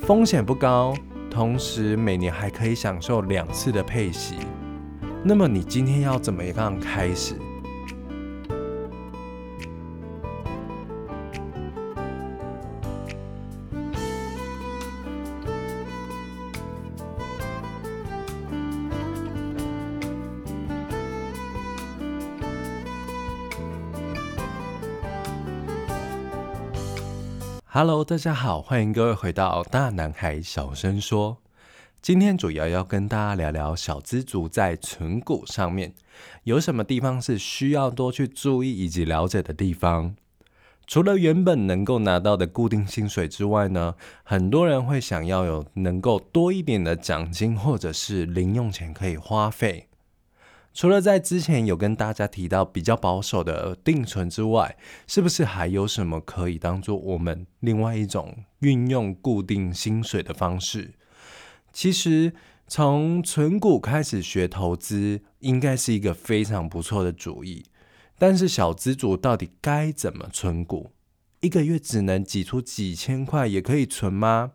风险不高，同时每年还可以享受两次的配息。那么你今天要怎么样开始？Hello，大家好，欢迎各位回到大男孩小声说。今天主要要跟大家聊聊小资族在存股上面有什么地方是需要多去注意以及了解的地方。除了原本能够拿到的固定薪水之外呢，很多人会想要有能够多一点的奖金或者是零用钱可以花费。除了在之前有跟大家提到比较保守的定存之外，是不是还有什么可以当做我们另外一种运用固定薪水的方式？其实从存股开始学投资，应该是一个非常不错的主意。但是小资主到底该怎么存股？一个月只能挤出几千块也可以存吗？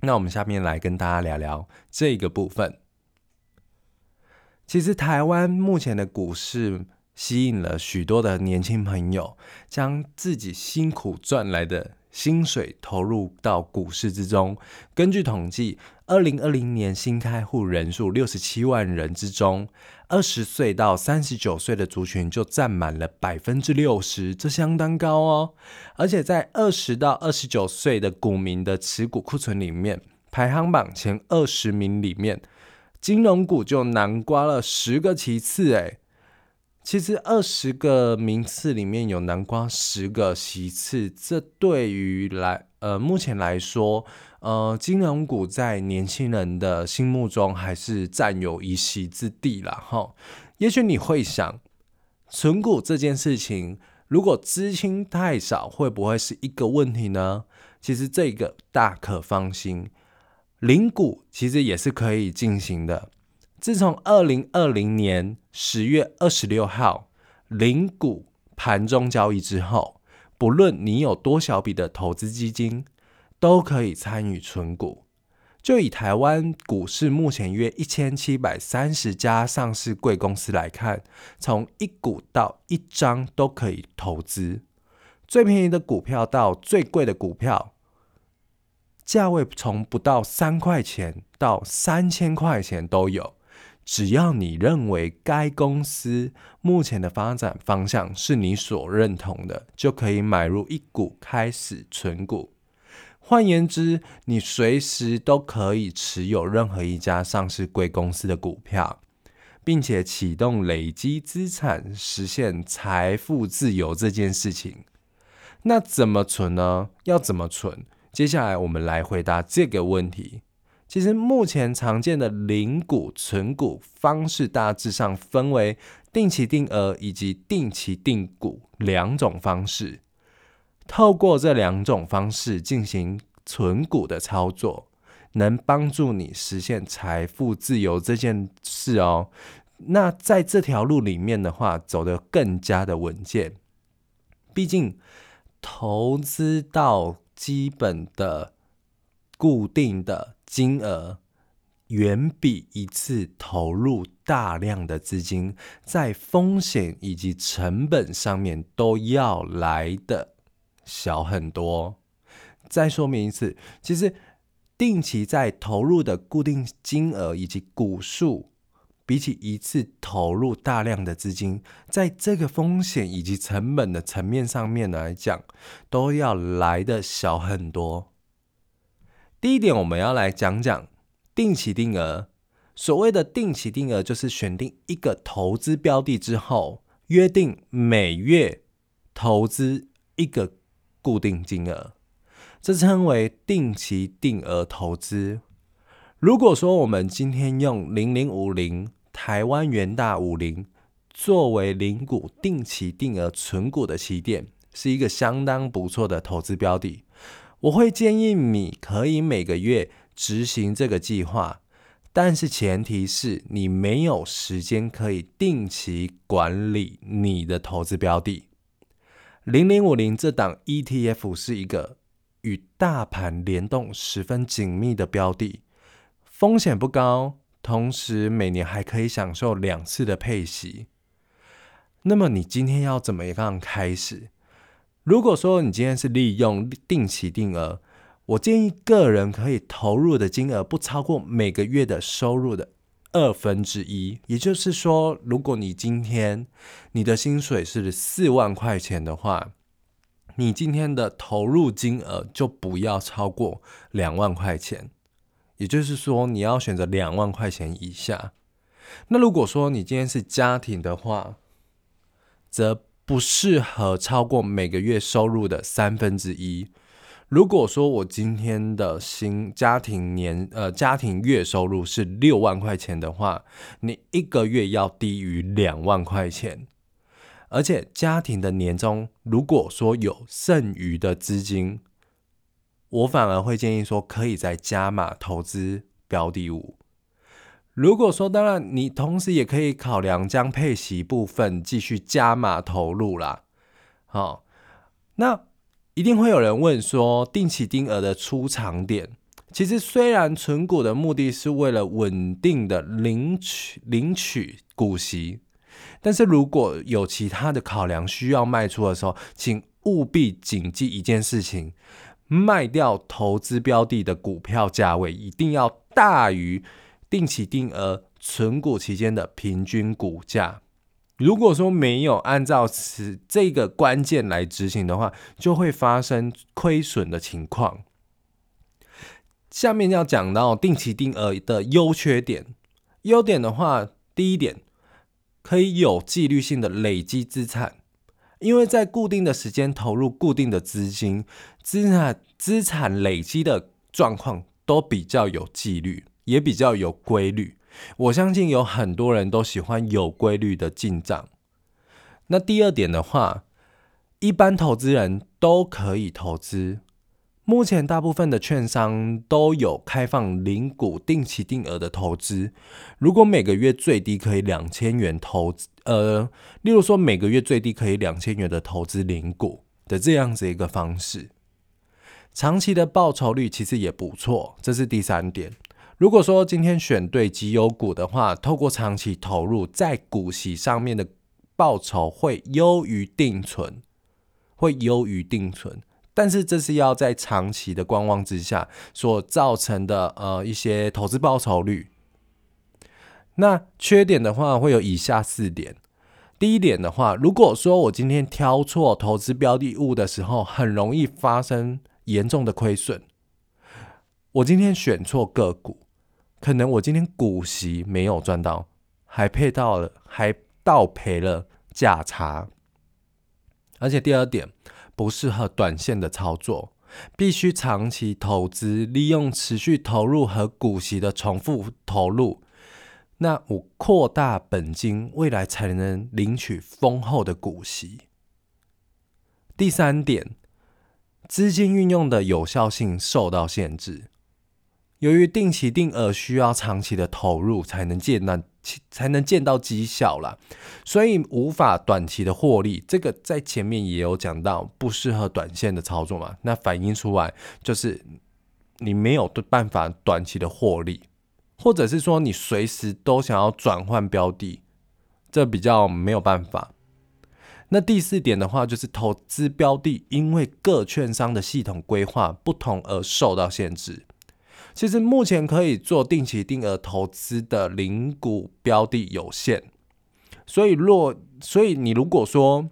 那我们下面来跟大家聊聊这个部分。其实台湾目前的股市吸引了许多的年轻朋友，将自己辛苦赚来的薪水投入到股市之中。根据统计，二零二零年新开户人数六十七万人之中，二十岁到三十九岁的族群就占满了百分之六十，这相当高哦。而且在二十到二十九岁的股民的持股库存里面，排行榜前二十名里面。金融股就南瓜了十个其次，哎，其实二十个名次里面有南瓜十个其次，这对于来呃目前来说，呃金融股在年轻人的心目中还是占有一席之地了哈。也许你会想，存股这件事情，如果资金太少，会不会是一个问题呢？其实这个大可放心。零股其实也是可以进行的。自从二零二零年十月二十六号零股盘中交易之后，不论你有多小笔的投资基金，都可以参与存股。就以台湾股市目前约一千七百三十家上市贵公司来看，从一股到一张都可以投资，最便宜的股票到最贵的股票。价位从不到三块钱到三千块钱都有，只要你认为该公司目前的发展方向是你所认同的，就可以买入一股开始存股。换言之，你随时都可以持有任何一家上市贵公司的股票，并且启动累积资产，实现财富自由这件事情。那怎么存呢？要怎么存？接下来我们来回答这个问题。其实目前常见的零股存股方式大致上分为定期定额以及定期定股两种方式。透过这两种方式进行存股的操作，能帮助你实现财富自由这件事哦。那在这条路里面的话，走得更加的稳健。毕竟投资到基本的固定的金额，远比一次投入大量的资金，在风险以及成本上面都要来的小很多。再说明一次，其实定期在投入的固定金额以及股数。比起一次投入大量的资金，在这个风险以及成本的层面上面来讲，都要来的小很多。第一点，我们要来讲讲定期定额。所谓的定期定额，就是选定一个投资标的之后，约定每月投资一个固定金额，这称为定期定额投资。如果说我们今天用零零五零台湾元大五零作为零股定期定额存股的起点，是一个相当不错的投资标的。我会建议你可以每个月执行这个计划，但是前提是你没有时间可以定期管理你的投资标的。零零五零这档 ETF 是一个与大盘联动十分紧密的标的，风险不高，同时每年还可以享受两次的配息。那么你今天要怎么样开始？如果说你今天是利用定期定额，我建议个人可以投入的金额不超过每个月的收入的二分之一。也就是说，如果你今天你的薪水是四万块钱的话，你今天的投入金额就不要超过两万块钱。也就是说，你要选择两万块钱以下。那如果说你今天是家庭的话，则不适合超过每个月收入的三分之一。如果说我今天的新家庭年呃家庭月收入是六万块钱的话，你一个月要低于两万块钱。而且家庭的年终如果说有剩余的资金，我反而会建议说可以在加码投资标的物。如果说，当然，你同时也可以考量将配息部分继续加码投入啦。好，那一定会有人问说，定期定额的出场点，其实虽然存股的目的是为了稳定的领取领取股息，但是如果有其他的考量需要卖出的时候，请务必谨记一件事情：卖掉投资标的的股票价位一定要大于。定期定额存股期间的平均股价，如果说没有按照此这个关键来执行的话，就会发生亏损的情况。下面要讲到定期定额的优缺点。优点的话，第一点可以有纪律性的累积资产，因为在固定的时间投入固定的资金，资产资产累积的状况都比较有纪律。也比较有规律，我相信有很多人都喜欢有规律的进账。那第二点的话，一般投资人都可以投资。目前大部分的券商都有开放零股定期定额的投资。如果每个月最低可以两千元投资，呃，例如说每个月最低可以两千元的投资零股的这样子一个方式，长期的报酬率其实也不错。这是第三点。如果说今天选对绩优股的话，透过长期投入，在股息上面的报酬会优于定存，会优于定存。但是这是要在长期的观望之下所造成的呃一些投资报酬率。那缺点的话会有以下四点。第一点的话，如果说我今天挑错投资标的物的时候，很容易发生严重的亏损。我今天选错个股。可能我今天股息没有赚到，还配到了，还倒赔了价差。而且第二点，不适合短线的操作，必须长期投资，利用持续投入和股息的重复投入，那我扩大本金，未来才能领取丰厚的股息。第三点，资金运用的有效性受到限制。由于定期定额需要长期的投入才能见到才能见到绩效啦，所以无法短期的获利。这个在前面也有讲到，不适合短线的操作嘛。那反映出来就是你没有办法短期的获利，或者是说你随时都想要转换标的，这比较没有办法。那第四点的话，就是投资标的因为各券商的系统规划不同而受到限制。其实目前可以做定期定额投资的零股标的有限，所以若所以你如果说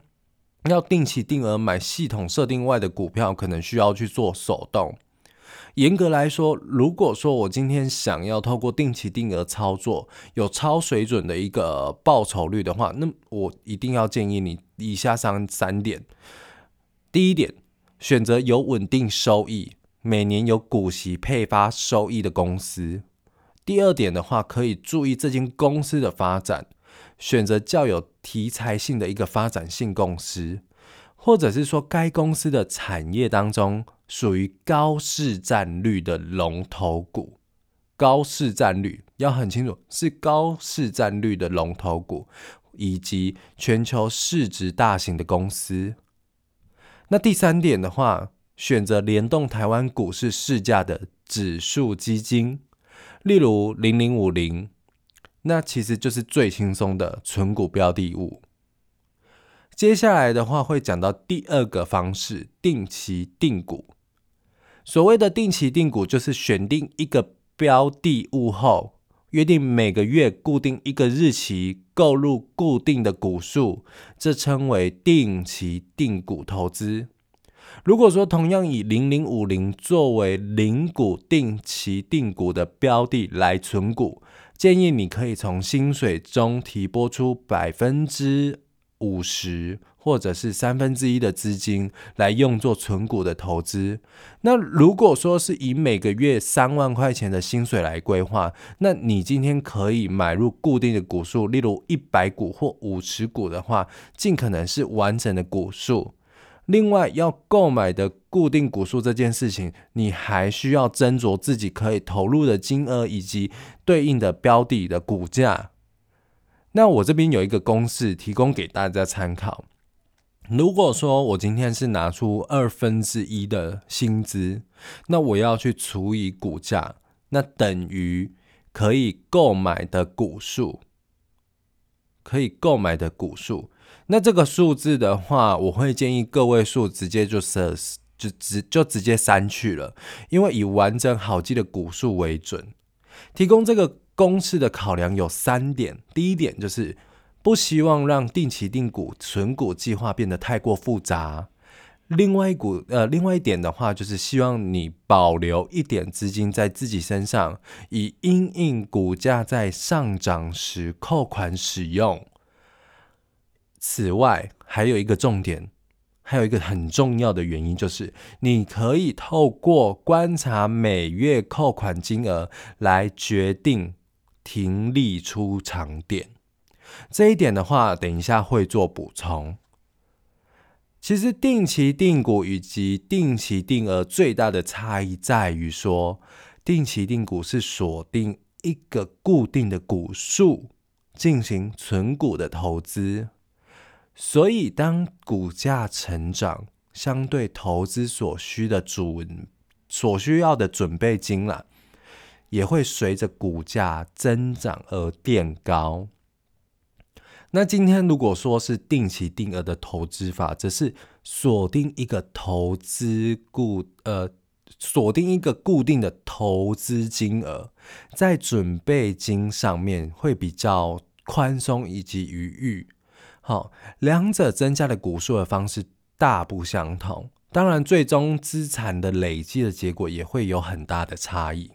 要定期定额买系统设定外的股票，可能需要去做手动。严格来说，如果说我今天想要透过定期定额操作有超水准的一个报酬率的话，那我一定要建议你以下三三点：第一点，选择有稳定收益。每年有股息配发收益的公司。第二点的话，可以注意这间公司的发展，选择较有题材性的一个发展性公司，或者是说该公司的产业当中属于高市占率的龙头股。高市占率要很清楚，是高市占率的龙头股，以及全球市值大型的公司。那第三点的话。选择联动台湾股市市价的指数基金，例如零零五零，那其实就是最轻松的存股标的物。接下来的话会讲到第二个方式，定期定股。所谓的定期定股，就是选定一个标的物后，约定每个月固定一个日期购入固定的股数，这称为定期定股投资。如果说同样以零零五零作为零股定期定股的标的来存股，建议你可以从薪水中提拨出百分之。五十或者是三分之一的资金来用作存股的投资。那如果说是以每个月三万块钱的薪水来规划，那你今天可以买入固定的股数，例如一百股或五十股的话，尽可能是完整的股数。另外，要购买的固定股数这件事情，你还需要斟酌自己可以投入的金额以及对应的标的的股价。那我这边有一个公式提供给大家参考。如果说我今天是拿出二分之一的薪资，那我要去除以股价，那等于可以购买的股数，可以购买的股数。那这个数字的话，我会建议个位数直接就是就直就直接删去了，因为以完整好记的股数为准。提供这个。公式的考量有三点，第一点就是不希望让定期定股存股计划变得太过复杂。另外一股呃，另外一点的话，就是希望你保留一点资金在自己身上，以因应股价在上涨时扣款使用。此外，还有一个重点。还有一个很重要的原因，就是你可以透过观察每月扣款金额来决定停利出场点。这一点的话，等一下会做补充。其实定期定股以及定期定额最大的差异在于说，定期定股是锁定一个固定的股数进行存股的投资。所以，当股价成长，相对投资所需的准所需要的准备金啦，也会随着股价增长而变高。那今天如果说是定期定额的投资法，则是锁定一个投资固呃锁定一个固定的投资金额，在准备金上面会比较宽松以及余裕。好，两者增加的股数的方式大不相同，当然，最终资产的累积的结果也会有很大的差异。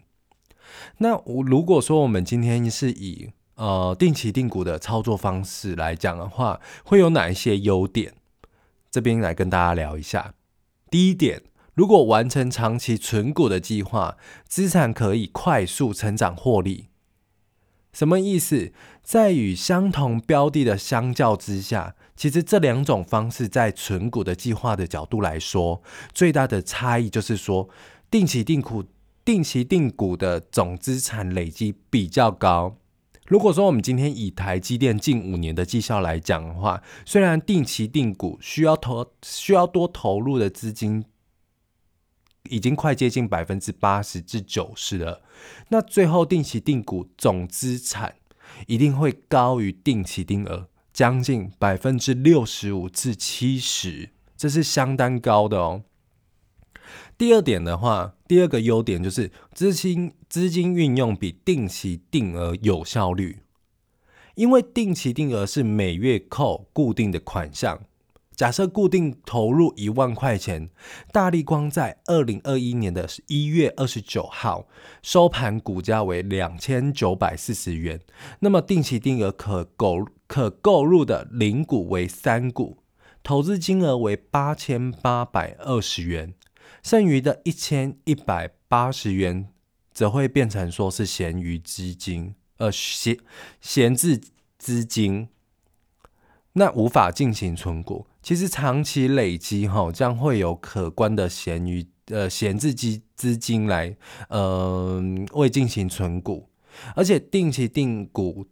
那我如果说我们今天是以呃定期定股的操作方式来讲的话，会有哪一些优点？这边来跟大家聊一下。第一点，如果完成长期存股的计划，资产可以快速成长获利。什么意思？在与相同标的的相较之下，其实这两种方式在存股的计划的角度来说，最大的差异就是说，定期定股、定期定股的总资产累积比较高。如果说我们今天以台积电近五年的绩效来讲的话，虽然定期定股需要投需要多投入的资金。已经快接近百分之八十至九十了，那最后定期定股总资产一定会高于定期定额，将近百分之六十五至七十，这是相当高的哦。第二点的话，第二个优点就是资金资金运用比定期定额有效率，因为定期定额是每月扣固定的款项。假设固定投入一万块钱，大力光在二零二一年的一月二十九号收盘股价为两千九百四十元，那么定期定额可购可购入的零股为三股，投资金额为八千八百二十元，剩余的一千一百八十元则会变成说是闲余资金，呃闲闲置资金，那无法进行存股。其实长期累积哈，将会有可观的闲余呃闲置资资金来呃为进行存股，而且定期定股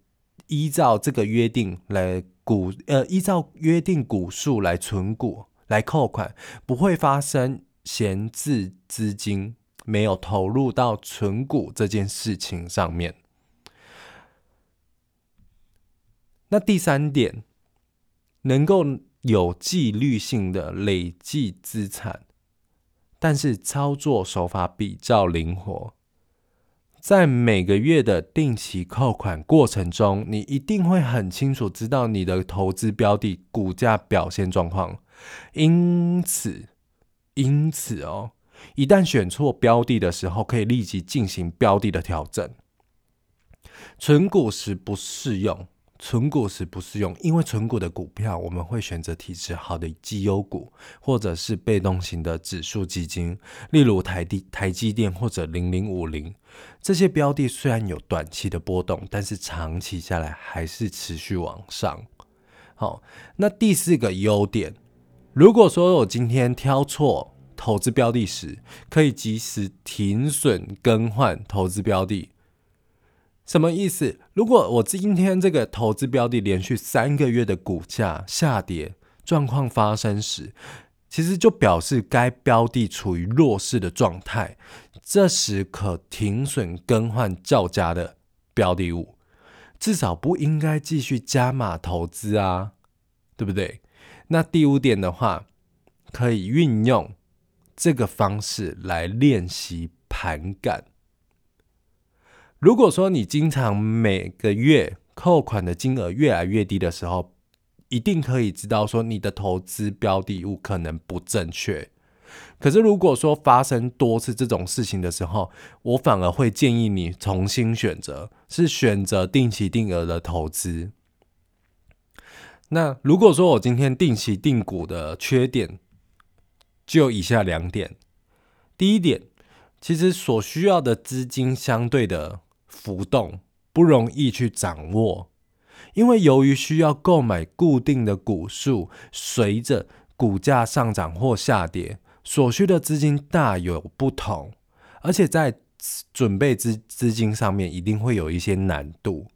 依照这个约定来股呃依照约定股数来存股来扣款，不会发生闲置资金，没有投入到存股这件事情上面。那第三点，能够有纪律性的累计资产，但是操作手法比较灵活。在每个月的定期扣款过程中，你一定会很清楚知道你的投资标的股价表现状况。因此，因此哦，一旦选错标的的时候，可以立即进行标的的调整。存股时不适用。存股时不适用，因为存股的股票我们会选择体质好的绩优股，或者是被动型的指数基金，例如台地台积电或者零零五零这些标的，虽然有短期的波动，但是长期下来还是持续往上。好，那第四个优点，如果说我今天挑错投资标的时，可以及时停损更换投资标的。什么意思？如果我今天这个投资标的连续三个月的股价下跌状况发生时，其实就表示该标的处于弱势的状态，这时可停损更换较佳的标的物，至少不应该继续加码投资啊，对不对？那第五点的话，可以运用这个方式来练习盘感。如果说你经常每个月扣款的金额越来越低的时候，一定可以知道说你的投资标的物可能不正确。可是如果说发生多次这种事情的时候，我反而会建议你重新选择，是选择定期定额的投资。那如果说我今天定期定股的缺点，就以下两点。第一点，其实所需要的资金相对的。浮动不容易去掌握，因为由于需要购买固定的股数，随着股价上涨或下跌，所需的资金大有不同，而且在准备资资金上面一定会有一些难度。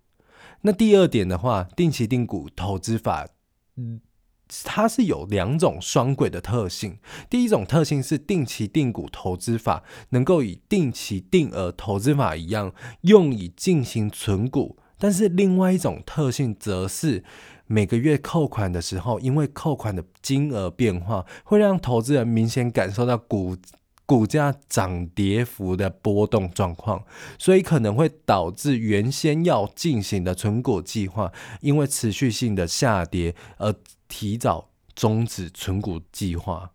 那第二点的话，定期定股投资法，它是有两种双轨的特性。第一种特性是定期定股投资法能够以定期定额投资法一样用以进行存股，但是另外一种特性则是每个月扣款的时候，因为扣款的金额变化，会让投资人明显感受到股股价涨跌幅的波动状况，所以可能会导致原先要进行的存股计划，因为持续性的下跌而。提早终止存股计划，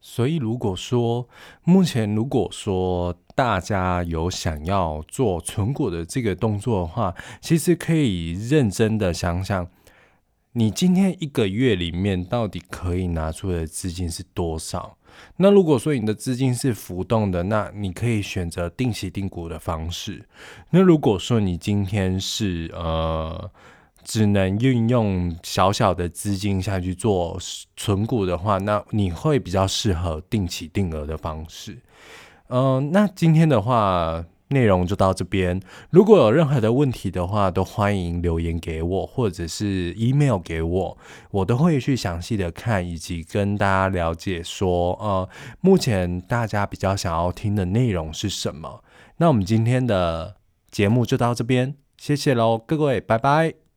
所以如果说目前如果说大家有想要做存股的这个动作的话，其实可以认真的想想，你今天一个月里面到底可以拿出的资金是多少？那如果说你的资金是浮动的，那你可以选择定期定股的方式。那如果说你今天是呃。只能运用小小的资金下去做存股的话，那你会比较适合定期定额的方式。嗯，那今天的话内容就到这边。如果有任何的问题的话，都欢迎留言给我，或者是 email 给我，我都会去详细的看，以及跟大家了解说，呃，目前大家比较想要听的内容是什么。那我们今天的节目就到这边，谢谢喽，各位，拜拜。